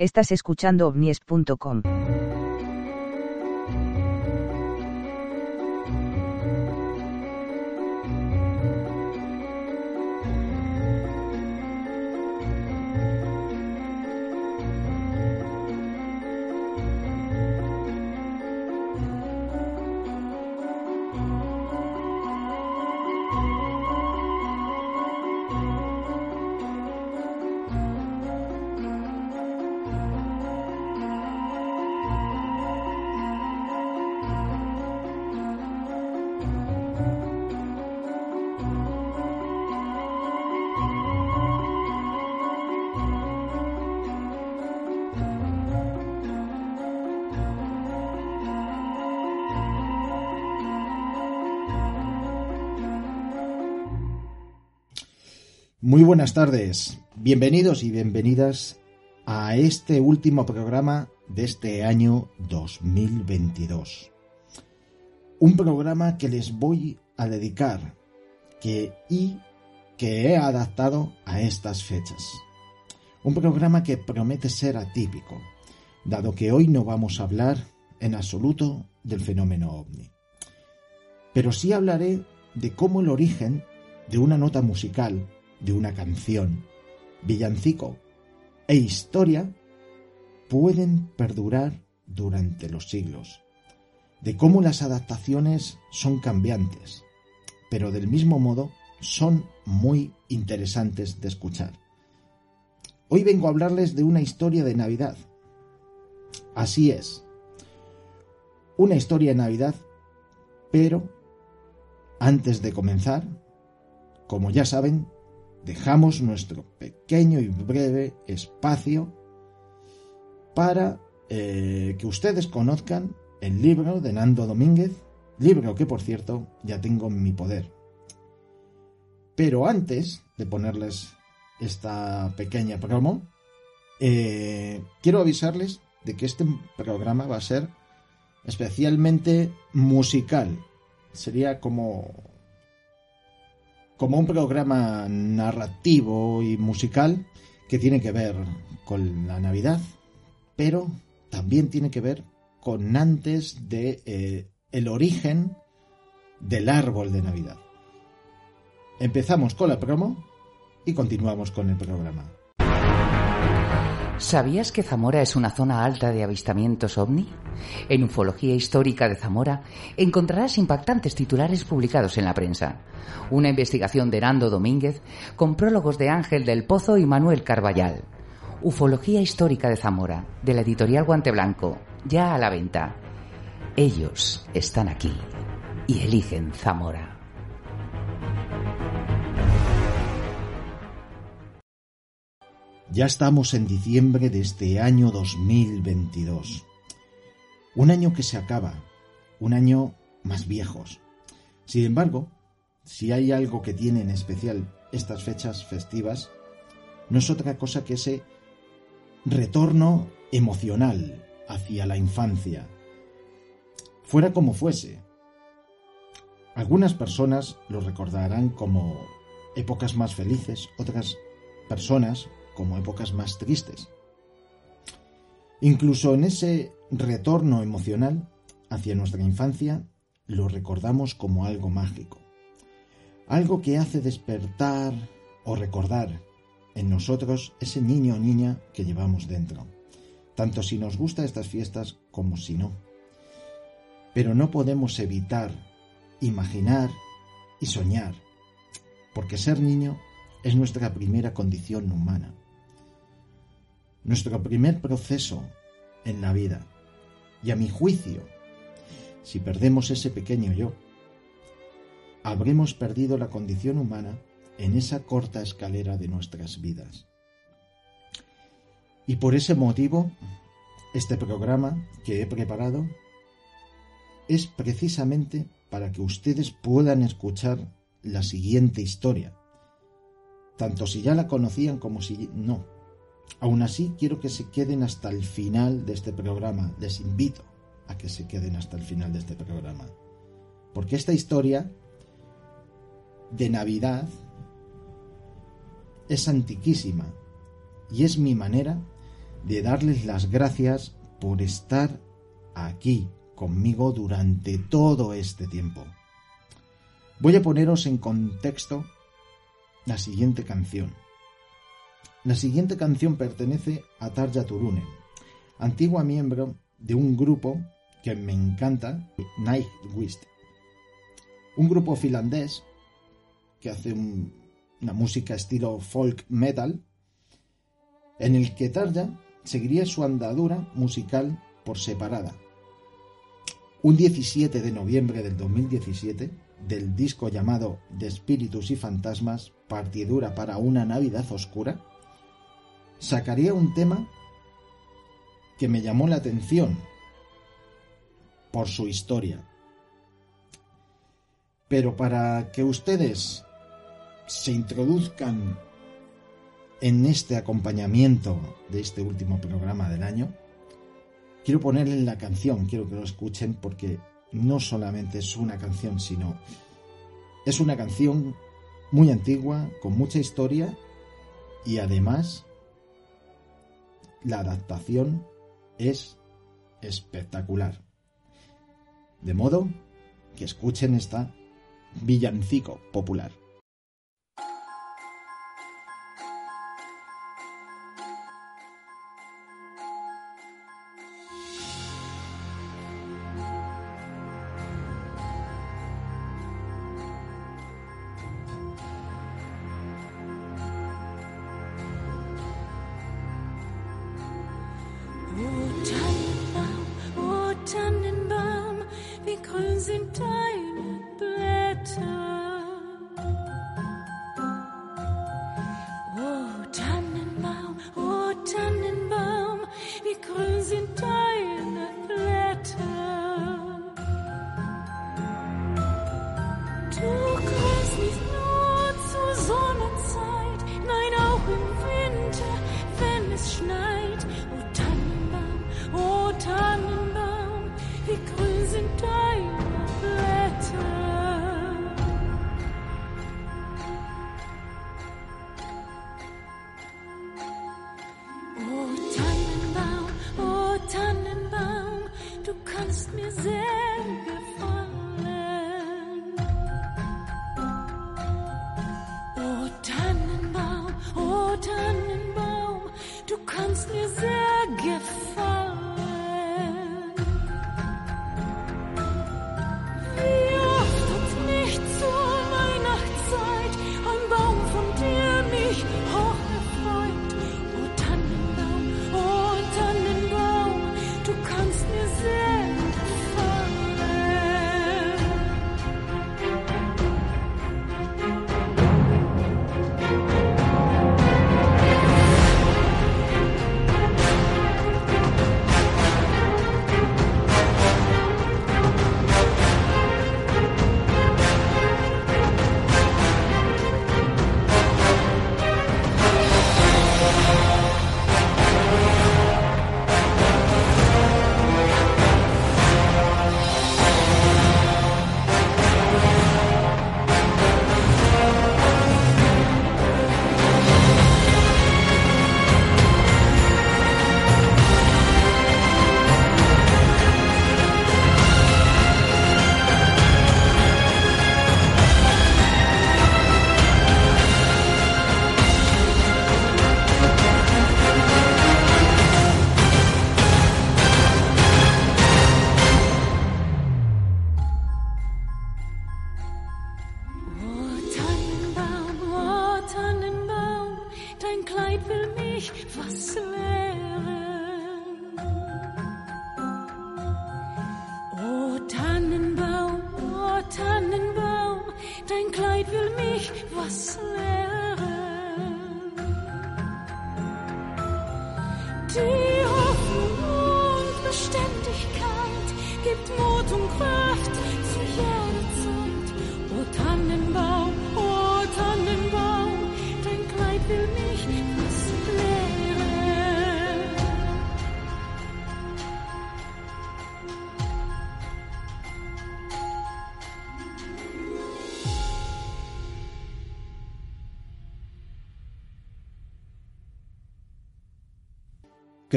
Estás escuchando ovnies.com. buenas tardes, bienvenidos y bienvenidas a este último programa de este año 2022. Un programa que les voy a dedicar que, y que he adaptado a estas fechas. Un programa que promete ser atípico, dado que hoy no vamos a hablar en absoluto del fenómeno ovni. Pero sí hablaré de cómo el origen de una nota musical de una canción, villancico e historia pueden perdurar durante los siglos, de cómo las adaptaciones son cambiantes, pero del mismo modo son muy interesantes de escuchar. Hoy vengo a hablarles de una historia de Navidad. Así es, una historia de Navidad, pero antes de comenzar, como ya saben, dejamos nuestro pequeño y breve espacio para eh, que ustedes conozcan el libro de Nando Domínguez, libro que por cierto ya tengo en mi poder. Pero antes de ponerles esta pequeña promo, eh, quiero avisarles de que este programa va a ser especialmente musical. Sería como como un programa narrativo y musical que tiene que ver con la Navidad, pero también tiene que ver con antes de eh, el origen del árbol de Navidad. Empezamos con la promo y continuamos con el programa. ¿Sabías que Zamora es una zona alta de avistamientos ovni? En Ufología Histórica de Zamora encontrarás impactantes titulares publicados en la prensa. Una investigación de Nando Domínguez con prólogos de Ángel del Pozo y Manuel Carballal. Ufología Histórica de Zamora, de la editorial Guante Blanco, ya a la venta. Ellos están aquí y eligen Zamora. Ya estamos en diciembre de este año 2022. Un año que se acaba, un año más viejos. Sin embargo, si hay algo que tiene en especial estas fechas festivas, no es otra cosa que ese retorno emocional hacia la infancia. Fuera como fuese. Algunas personas lo recordarán como épocas más felices, otras personas como épocas más tristes. Incluso en ese retorno emocional hacia nuestra infancia lo recordamos como algo mágico, algo que hace despertar o recordar en nosotros ese niño o niña que llevamos dentro, tanto si nos gusta estas fiestas como si no. Pero no podemos evitar imaginar y soñar, porque ser niño es nuestra primera condición humana nuestro primer proceso en la vida. Y a mi juicio, si perdemos ese pequeño yo, habremos perdido la condición humana en esa corta escalera de nuestras vidas. Y por ese motivo, este programa que he preparado es precisamente para que ustedes puedan escuchar la siguiente historia, tanto si ya la conocían como si no. Aún así, quiero que se queden hasta el final de este programa. Les invito a que se queden hasta el final de este programa. Porque esta historia de Navidad es antiquísima y es mi manera de darles las gracias por estar aquí conmigo durante todo este tiempo. Voy a poneros en contexto la siguiente canción. La siguiente canción pertenece a Tarja Turunen, antigua miembro de un grupo que me encanta, Nightwish. Un grupo finlandés que hace una música estilo folk metal, en el que Tarja seguiría su andadura musical por separada. Un 17 de noviembre del 2017, del disco llamado De Espíritus y Fantasmas, partidura para una Navidad Oscura, sacaría un tema que me llamó la atención por su historia. Pero para que ustedes se introduzcan en este acompañamiento de este último programa del año, quiero ponerle la canción, quiero que lo escuchen porque no solamente es una canción, sino es una canción muy antigua, con mucha historia y además la adaptación es espectacular. De modo que escuchen esta villancico popular.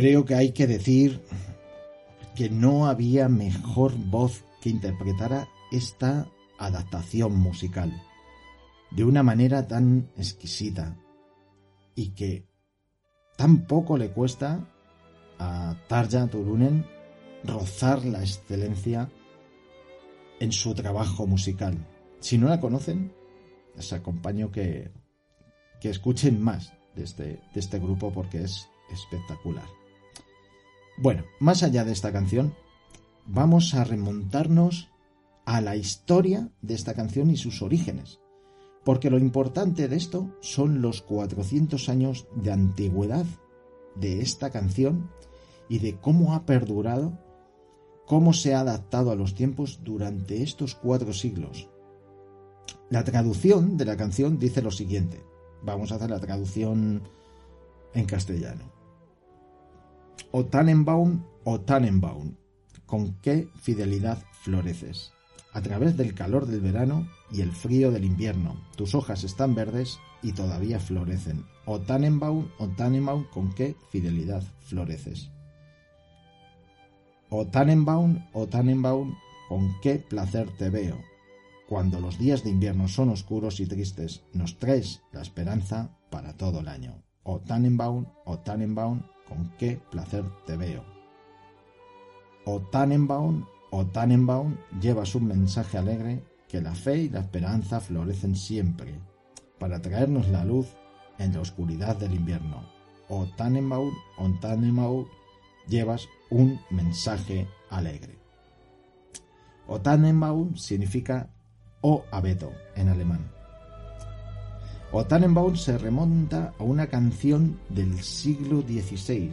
Creo que hay que decir que no había mejor voz que interpretara esta adaptación musical de una manera tan exquisita y que tan poco le cuesta a Tarja Turunen rozar la excelencia en su trabajo musical. Si no la conocen, les acompaño que, que escuchen más de este, de este grupo porque es espectacular. Bueno, más allá de esta canción, vamos a remontarnos a la historia de esta canción y sus orígenes. Porque lo importante de esto son los 400 años de antigüedad de esta canción y de cómo ha perdurado, cómo se ha adaptado a los tiempos durante estos cuatro siglos. La traducción de la canción dice lo siguiente. Vamos a hacer la traducción en castellano. O Tannenbaum, o Tannenbaum, ¿con qué fidelidad floreces? A través del calor del verano y el frío del invierno, tus hojas están verdes y todavía florecen. O Tannenbaum, o Tannenbaum, ¿con qué fidelidad floreces? O Tannenbaum, o Tannenbaum, ¿con qué placer te veo? Cuando los días de invierno son oscuros y tristes, nos traes la esperanza para todo el año. O Tannenbaum, o Tannenbaum, ¿con qué placer te veo? O Tannenbaum, o Tannenbaum, llevas un mensaje alegre que la fe y la esperanza florecen siempre, para traernos la luz en la oscuridad del invierno. O Tannenbaum, o Tannenbaum, llevas un mensaje alegre. O Tannenbaum significa o abeto en alemán. O Tannenbaum se remonta a una canción del siglo XVI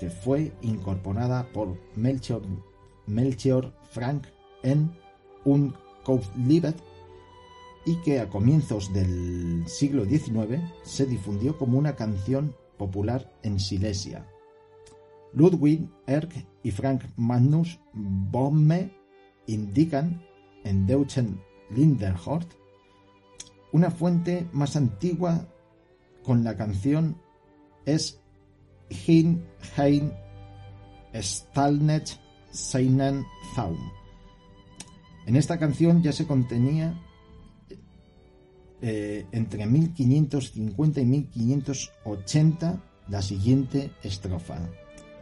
que fue incorporada por Melchior, Frank en un Kauflied y que a comienzos del siglo XIX se difundió como una canción popular en Silesia. Ludwig Erck y Frank Magnus Bomme indican en Deutschen Lindenhort una fuente más antigua con la canción es Hin Hein Stalnet Seinen Zaum. En esta canción ya se contenía eh, entre 1550 y 1580 la siguiente estrofa.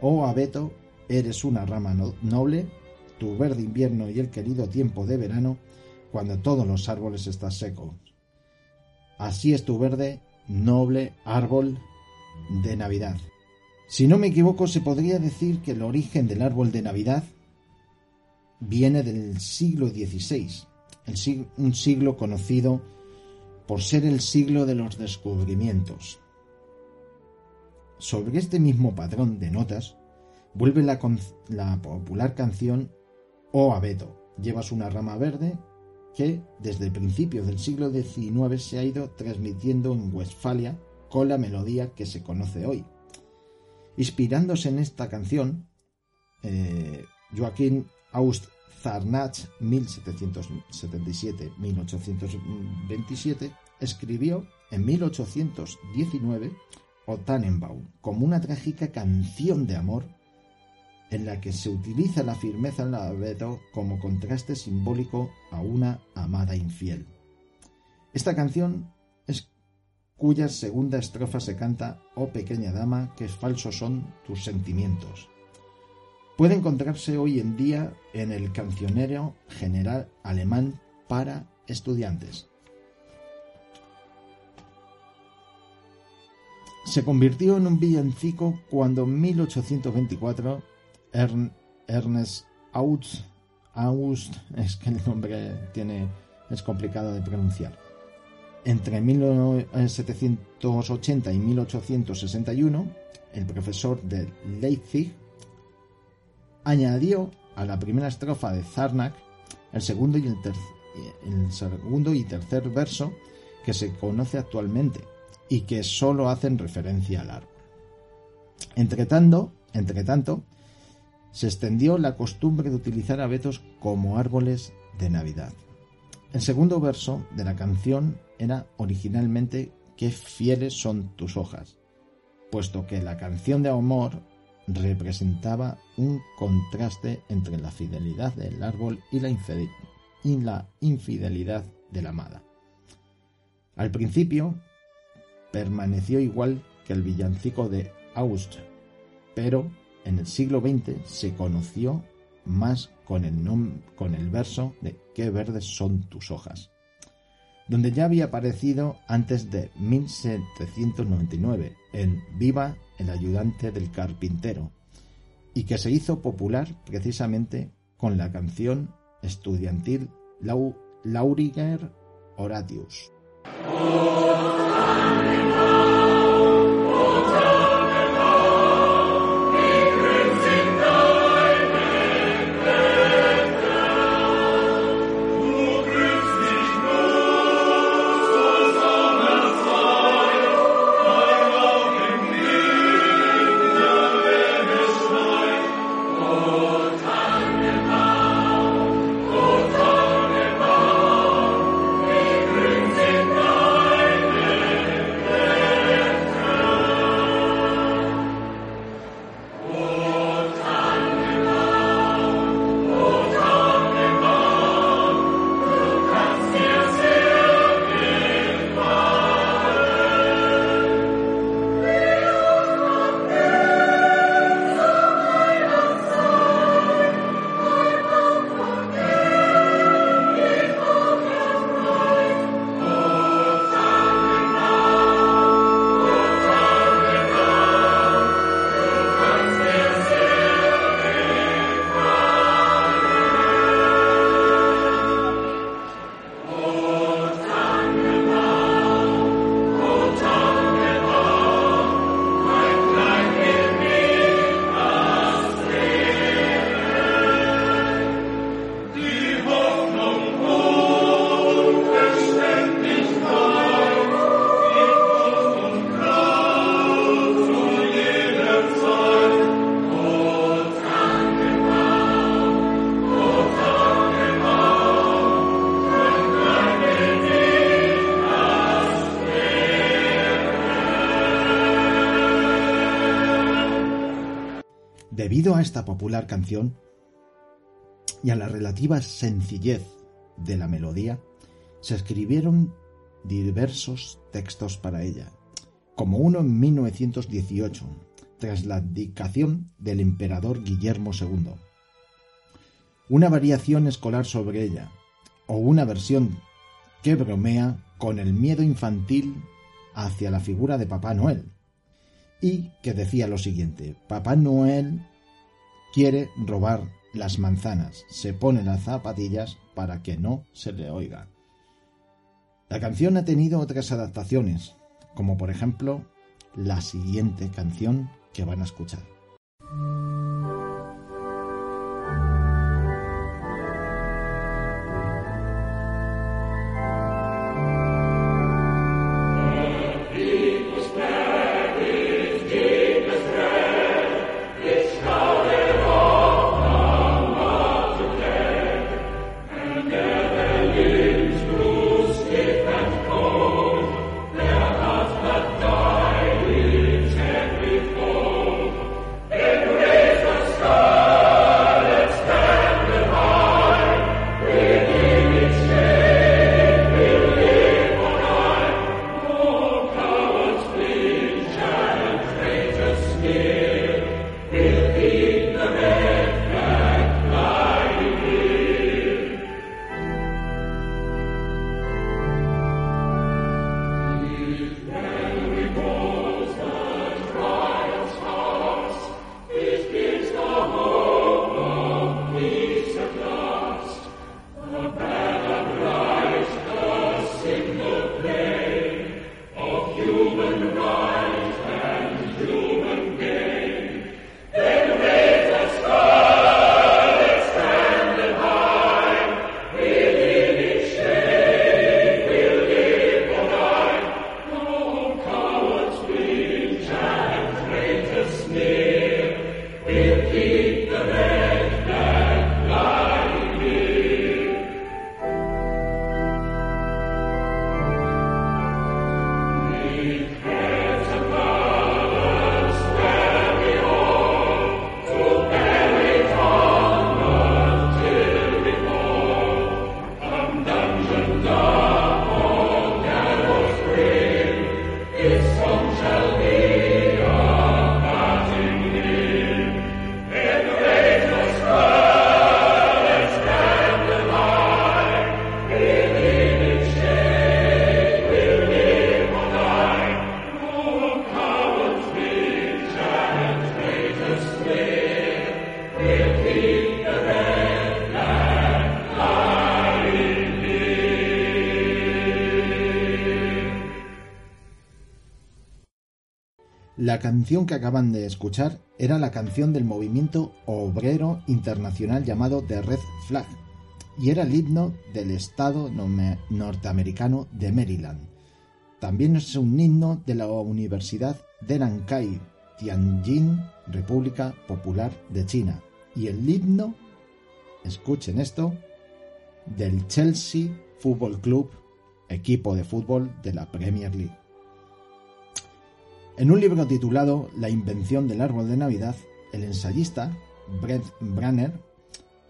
Oh abeto, eres una rama noble, tu verde invierno y el querido tiempo de verano, cuando todos los árboles están secos. Así es tu verde, noble árbol de Navidad. Si no me equivoco, se podría decir que el origen del árbol de Navidad viene del siglo XVI, un siglo conocido por ser el siglo de los descubrimientos. Sobre este mismo patrón de notas, vuelve la, la popular canción O abeto, llevas una rama verde que desde principios del siglo XIX se ha ido transmitiendo en Westfalia con la melodía que se conoce hoy. Inspirándose en esta canción, eh, Joaquín Aust Zarnach 1777-1827 escribió en 1819 O Tannenbaum como una trágica canción de amor en la que se utiliza la firmeza en la abeto como contraste simbólico a una amada infiel. Esta canción es cuya segunda estrofa se canta Oh pequeña dama, que falsos son tus sentimientos. Puede encontrarse hoy en día en el cancionero general alemán para estudiantes. Se convirtió en un villancico cuando en 1824 Ernest Aust, Aust, es que el nombre tiene, es complicado de pronunciar. Entre 1780 y 1861, el profesor de Leipzig añadió a la primera estrofa de Zarnak el segundo y el, el segundo y tercer verso que se conoce actualmente y que solo hacen referencia al árbol. Entre tanto, entre tanto, se extendió la costumbre de utilizar abetos como árboles de Navidad. El segundo verso de la canción era originalmente Qué fieles son tus hojas, puesto que la canción de amor representaba un contraste entre la fidelidad del árbol y la, infidelidad de la amada. Al principio permaneció igual que el villancico de Aust, pero en el siglo XX se conoció más con el, con el verso de Qué verdes son tus hojas, donde ya había aparecido antes de 1799 en Viva el ayudante del carpintero, y que se hizo popular precisamente con la canción estudiantil Lauriger Horatius. Debido a esta popular canción y a la relativa sencillez de la melodía, se escribieron diversos textos para ella, como uno en 1918, tras la dedicación del emperador Guillermo II, una variación escolar sobre ella, o una versión que bromea con el miedo infantil hacia la figura de Papá Noel, y que decía lo siguiente, Papá Noel quiere robar las manzanas, se pone las zapatillas para que no se le oiga. La canción ha tenido otras adaptaciones, como por ejemplo la siguiente canción que van a escuchar. La canción que acaban de escuchar era la canción del movimiento obrero internacional llamado The Red Flag y era el himno del estado norteamericano de Maryland. También es un himno de la Universidad de Nankai, Tianjin, República Popular de China. Y el himno, escuchen esto, del Chelsea Football Club, equipo de fútbol de la Premier League. En un libro titulado La invención del árbol de Navidad, el ensayista Brett Branner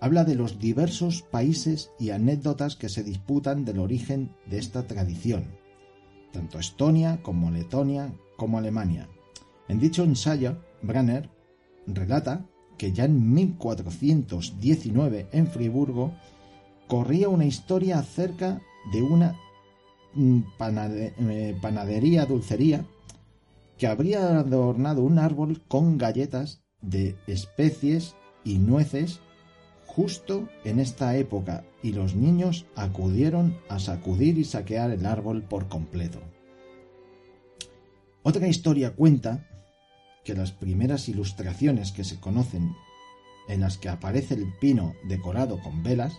habla de los diversos países y anécdotas que se disputan del origen de esta tradición, tanto Estonia como Letonia como Alemania. En dicho ensayo, Branner relata que ya en 1419 en Friburgo corría una historia acerca de una mm, eh, panadería dulcería que habría adornado un árbol con galletas de especies y nueces justo en esta época y los niños acudieron a sacudir y saquear el árbol por completo. Otra historia cuenta que las primeras ilustraciones que se conocen en las que aparece el pino decorado con velas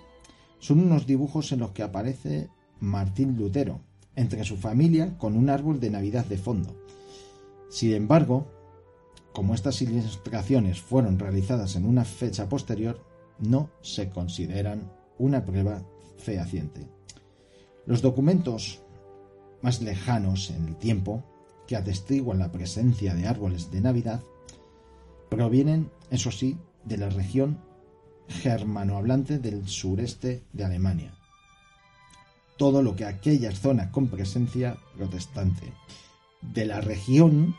son unos dibujos en los que aparece Martín Lutero, entre su familia con un árbol de Navidad de fondo. Sin embargo, como estas ilustraciones fueron realizadas en una fecha posterior, no se consideran una prueba fehaciente. Los documentos más lejanos en el tiempo que atestiguan la presencia de árboles de Navidad provienen, eso sí, de la región germanohablante del sureste de Alemania. Todo lo que aquellas zonas con presencia protestante. De la región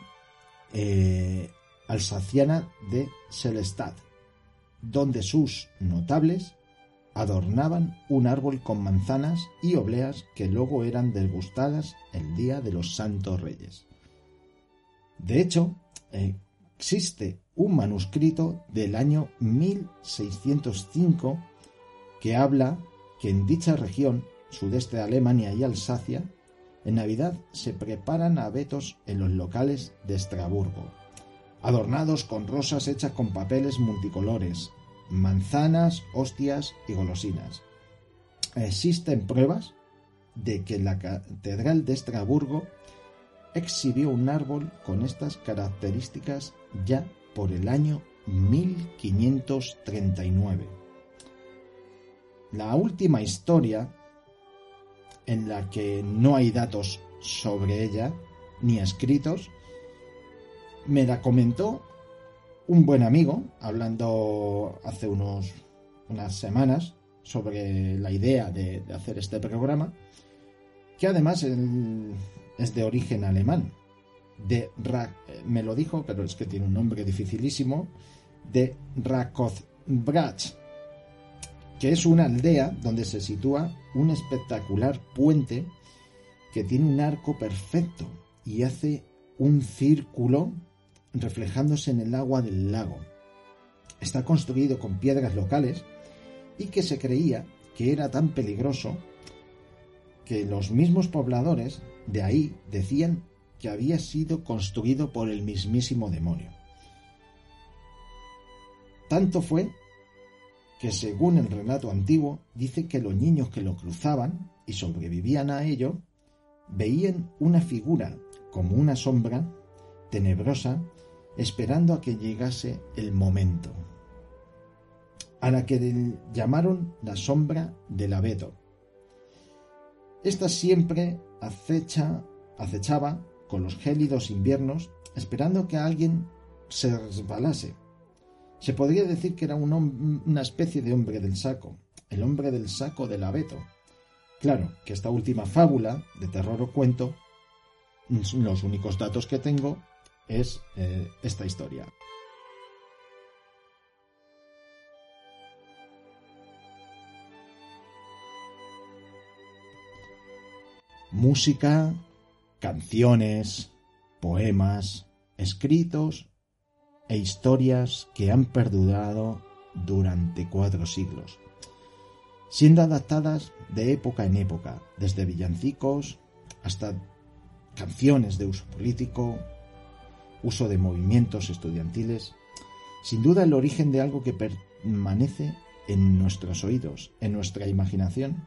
eh, alsaciana de Selestad, donde sus notables adornaban un árbol con manzanas y obleas que luego eran degustadas el día de los Santos Reyes. De hecho, existe un manuscrito del año 1605 que habla que en dicha región, sudeste de Alemania y Alsacia, en Navidad se preparan abetos en los locales de Estraburgo, adornados con rosas hechas con papeles multicolores, manzanas, hostias y golosinas. Existen pruebas de que la Catedral de Estraburgo exhibió un árbol con estas características ya por el año 1539. La última historia, en la que no hay datos sobre ella, ni escritos, me la comentó un buen amigo, hablando hace unos, unas semanas sobre la idea de, hacer este programa, que además es de origen alemán. De me lo dijo, pero es que tiene un nombre dificilísimo, de Rakozbrach, que es una aldea donde se sitúa un espectacular puente que tiene un arco perfecto y hace un círculo reflejándose en el agua del lago. Está construido con piedras locales y que se creía que era tan peligroso que los mismos pobladores de ahí decían que había sido construido por el mismísimo demonio. Tanto fue que según el relato antiguo dice que los niños que lo cruzaban y sobrevivían a ello veían una figura como una sombra tenebrosa esperando a que llegase el momento, a la que llamaron la sombra del abeto. Esta siempre acecha, acechaba con los gélidos inviernos, esperando que alguien se resbalase. Se podría decir que era un una especie de hombre del saco, el hombre del saco del abeto. Claro que esta última fábula de terror o cuento, los únicos datos que tengo es eh, esta historia. música, canciones, poemas, escritos e historias que han perdurado durante cuatro siglos, siendo adaptadas de época en época, desde villancicos hasta canciones de uso político, uso de movimientos estudiantiles, sin duda el origen de algo que permanece en nuestros oídos, en nuestra imaginación,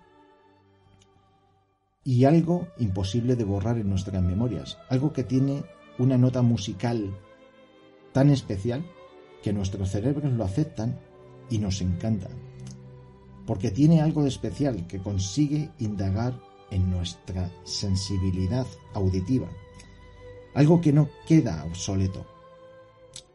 y algo imposible de borrar en nuestras memorias, algo que tiene una nota musical tan especial que nuestros cerebros lo aceptan y nos encanta, porque tiene algo de especial que consigue indagar en nuestra sensibilidad auditiva, algo que no queda obsoleto.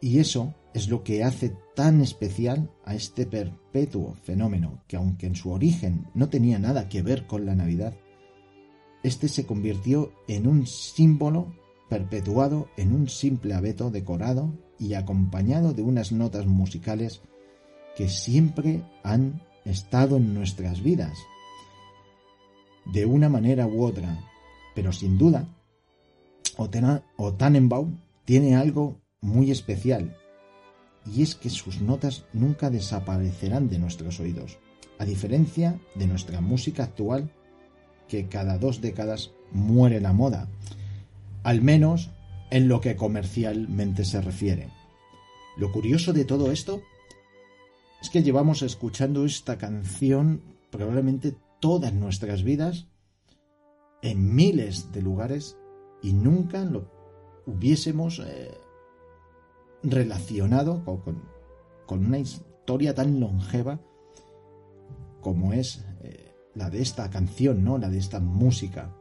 Y eso es lo que hace tan especial a este perpetuo fenómeno que aunque en su origen no tenía nada que ver con la Navidad, este se convirtió en un símbolo perpetuado en un simple abeto decorado y acompañado de unas notas musicales que siempre han estado en nuestras vidas, de una manera u otra, pero sin duda, o Tannenbaum tiene algo muy especial, y es que sus notas nunca desaparecerán de nuestros oídos, a diferencia de nuestra música actual, que cada dos décadas muere la moda, al menos en lo que comercialmente se refiere. Lo curioso de todo esto es que llevamos escuchando esta canción probablemente todas nuestras vidas en miles de lugares y nunca lo hubiésemos eh, relacionado con, con, una historia tan longeva como es eh, la de esta canción, ¿no? La de esta música.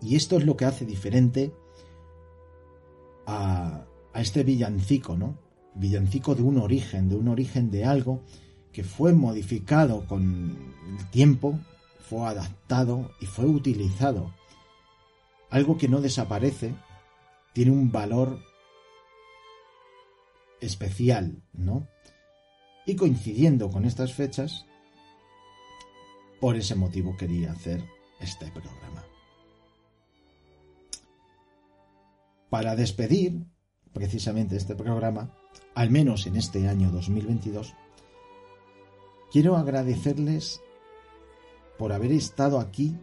Y esto es lo que hace diferente a, este villancico, ¿no? Villancico de un origen, de un origen de algo que fue modificado con el tiempo, fue adaptado y fue utilizado. Algo que no desaparece, tiene un valor especial, ¿no? Y coincidiendo con estas fechas, por ese motivo quería hacer este programa. Para despedir precisamente este programa, al menos en este año 2022, quiero agradecerles por haber estado aquí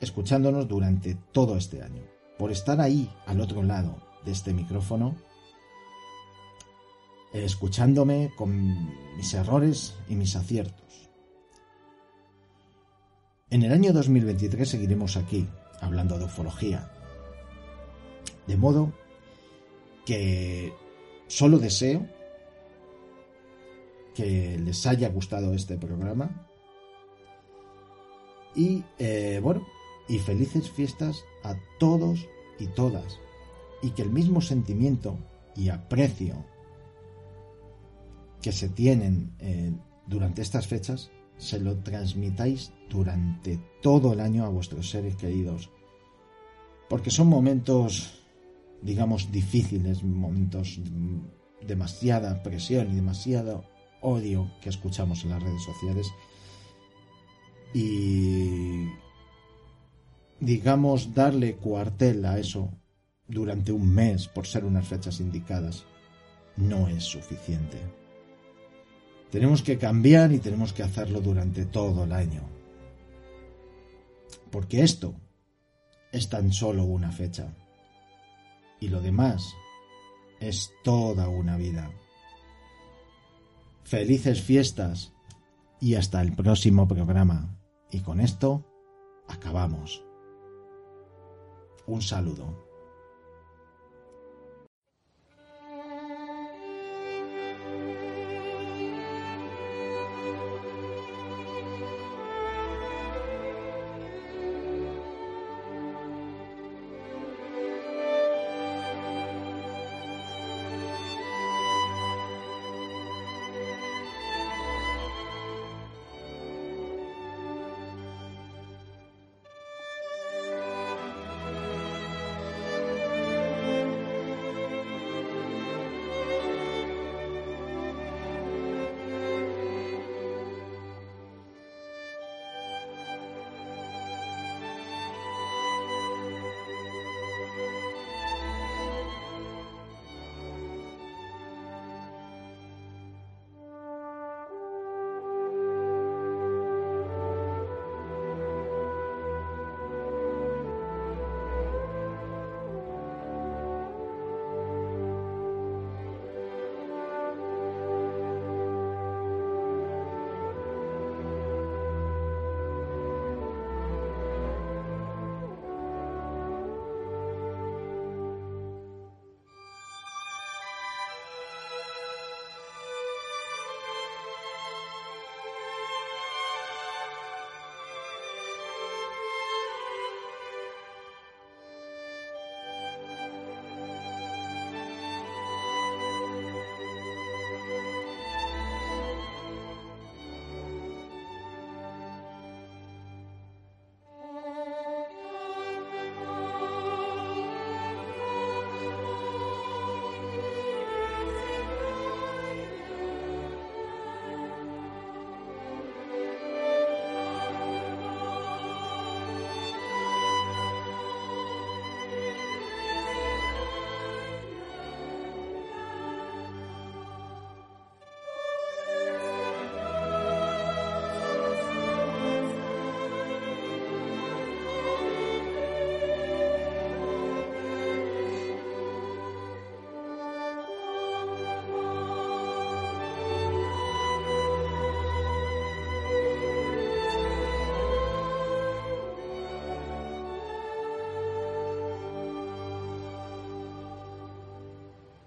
escuchándonos durante todo este año, por estar ahí al otro lado de este micrófono, escuchándome con mis errores y mis aciertos. En el año 2023 seguiremos aquí, hablando de ufología. De modo que solo deseo que les haya gustado este programa y eh, bueno, y felices fiestas a todos y todas. Y que el mismo sentimiento y aprecio que se tienen eh, durante estas fechas se lo transmitáis durante todo el año a vuestros seres queridos. Porque son momentos, digamos, difíciles, momentos de demasiada presión y demasiado odio que escuchamos en las redes sociales y digamos darle cuartel a eso durante un mes por ser unas fechas indicadas no es suficiente. Tenemos que cambiar y tenemos que hacerlo durante todo el año. Porque esto es tan solo una fecha. Y lo demás es toda una vida. Felices fiestas y hasta el próximo programa. Y con esto acabamos. Un saludo.